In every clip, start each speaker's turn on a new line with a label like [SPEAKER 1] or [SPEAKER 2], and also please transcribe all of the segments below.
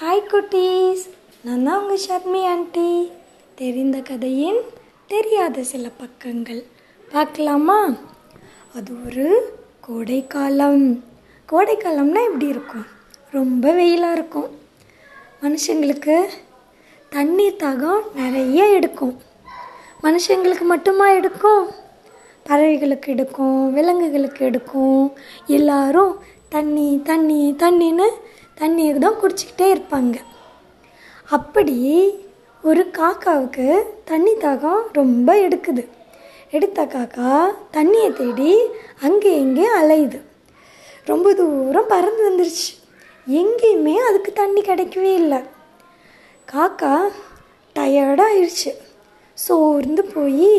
[SPEAKER 1] Hi குட்டீஸ். நான் தான் உங்கள் ஷர்மி ஆண்டி. தெரிந்த கதையின் தெரியாத சில பக்கங்கள். பார்க்கலாமா? அது ஒரு கோடைக்காலம். கோடைக்காலம்னா எப்படி இருக்கும்? ரொம்ப வெயிலாக இருக்கும். மனுஷங்களுக்கு தண்ணீர் தாகம் நிறைய எடுக்கும். மனுஷங்களுக்கு மட்டுமா எடுக்கும்? பறவைகளுக்கு எடுக்கும் விலங்குகளுக்கு எடுக்கும். எல்லாரும் தண்ணி தண்ணி தண்ணின்னு தண்ணியை தான் குடிச்சிக்கிட்டே இருப்பாங்க. அப்படி ஒரு காக்காவுக்கு தண்ணி தாகம் ரொம்ப எடுக்குது. எடுத்த காக்கா தண்ணியை தேடி அங்கே எங்கே அலையுது. ரொம்ப தூரம் பறந்து வந்துருச்சு. எங்கேயுமே அதுக்கு தண்ணி கிடைக்கவே இல்லை. காக்கா டயர்டாக ஆயிடுச்சு சோர்ந்து போய்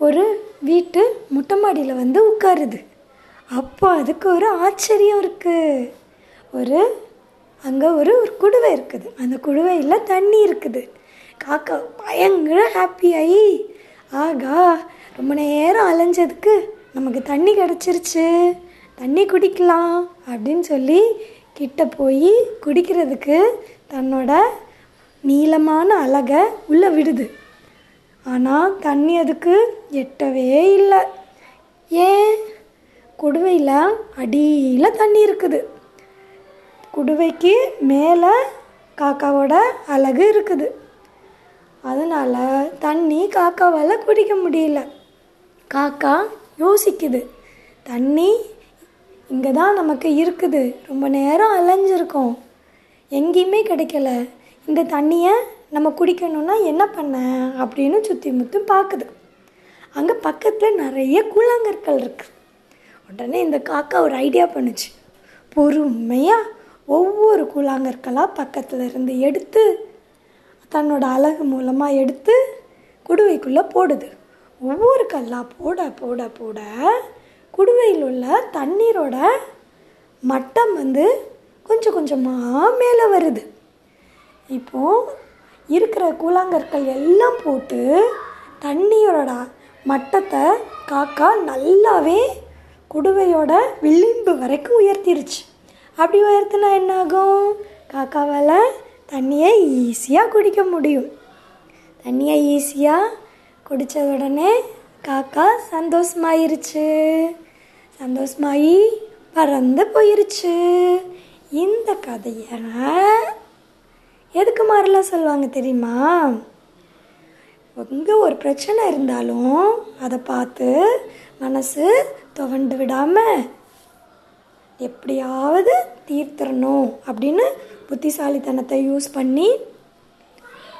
[SPEAKER 1] ஒரு வீட்டு முட்டை மாடியில் வந்து உட்காருது. அப்போ அதுக்கு ஒரு ஆச்சரியம் இருக்குது ஒரு அங்கே ஒரு ஒரு குடுவை இருக்குது. அந்த குடுவையில் தண்ணி இருக்குது. காக்கா பயங்கர ஹாப்பியாகி ஆகா ரொம்ப நேரம் அலைஞ்சதுக்கு நமக்கு தண்ணி கிடச்சிருச்சு. தண்ணி குடிக்கலாம். அப்படின்னு சொல்லி கிட்ட போய் குடிக்கிறதுக்கு தன்னோட நீளமான அழகை உள்ளே விடுது. ஆனால் தண்ணி அதுக்கு எட்டவே இல்லை. ஏன்? குடுவையில் அடியில் தண்ணி இருக்குது. குடுவைக்கு மேலே காக்காவோட அழகு இருக்குது. அதனால் தண்ணி காக்காவால் குடிக்க முடியல. காக்கா யோசிக்குது தண்ணி இங்கே தான் நமக்கு இருக்குது. ரொம்ப நேரம் அலைஞ்சிருக்கோம். எங்கேயுமே கிடைக்கல. இந்த தண்ணியை நம்ம குடிக்கணும்னா என்ன பண்ண? அப்படின்னு சுற்றி முற்றி பார்க்குது அங்கே பக்கத்தில் நிறைய கூழாங்கற்கள் இருக்குது உடனே இந்த காக்கா ஒரு ஐடியா பண்ணுச்சு. பொறுமையாக ஒவ்வொரு கூழாங்கற்களாக பக்கத்தில் இருந்து எடுத்து தன்னோட அழகு மூலமாக எடுத்து குடுவைக்குள்ளே போடுது. ஒவ்வொரு கல்லாக போட போட போட குடுவையில் உள்ள தண்ணீரோட மட்டம் வந்து கொஞ்சம் கொஞ்சமாக மேலே வருது. இப்போது இருக்கிற கூழாங்கற்கள் எல்லாம் போட்டு தண்ணியோட மட்டத்தை காக்கா நல்லாவே குடுவையோட விளிம்பு வரைக்கும் உயர்த்திருச்சு. அப்படி உயர்த்தினா என்னாகும்? காக்காவால் தண்ணியை ஈஸியாக குடிக்க முடியும். தண்ணியை ஈஸியாக குடித்த உடனே காக்கா சந்தோஷமாயிருச்சு. சந்தோஷமாயி பறந்து போயிருச்சு. இந்த கதையை எதுக்கு மாதிரிலாம் சொல்லுவாங்க தெரியுமா? எங்கே ஒரு பிரச்சனை இருந்தாலும் அதை பார்த்து மனசு துவண்டு விடாமல் எப்படியாவது தீர்த்துடணும் அப்படின்னு புத்திசாலித்தனத்தை யூஸ் பண்ணி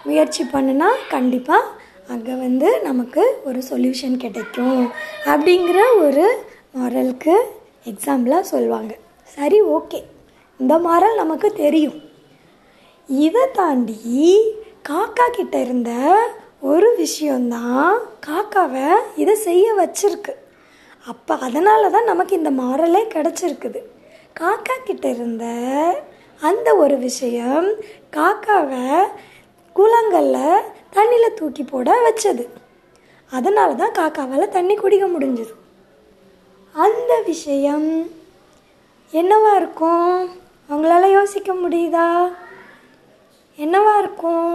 [SPEAKER 1] முயற்சி பண்ணுனா கண்டிப்பாக அங்கே வந்து நமக்கு ஒரு சொல்யூஷன் கிடைக்கும் அப்படிங்கிற ஒரு மாரலுக்கு எக்ஸாம்பிளாக சொல்லுவாங்க. சரி ஓகே இந்த மாரல் நமக்கு தெரியும். இதை தாண்டி காக்கா கிட்ட இருந்த ஒரு விஷயந்தான் காக்காவை இதை செய்ய வச்சிருக்கு. அப்போ அதனால தான் நமக்கு இந்த மாறலே கிடச்சிருக்குது. காக்கா கிட்ட இருந்த அந்த ஒரு விஷயம் காக்காவை கூழாங்கல்ல தண்ணியில் தூக்கி போட வச்சது. அதனால தான் காக்காவால் தண்ணி குடிக்க முடிஞ்சது. அந்த விஷயம் என்னவா இருக்கும்? அவங்களால யோசிக்க முடியுதா? என்னவா இருக்கும்?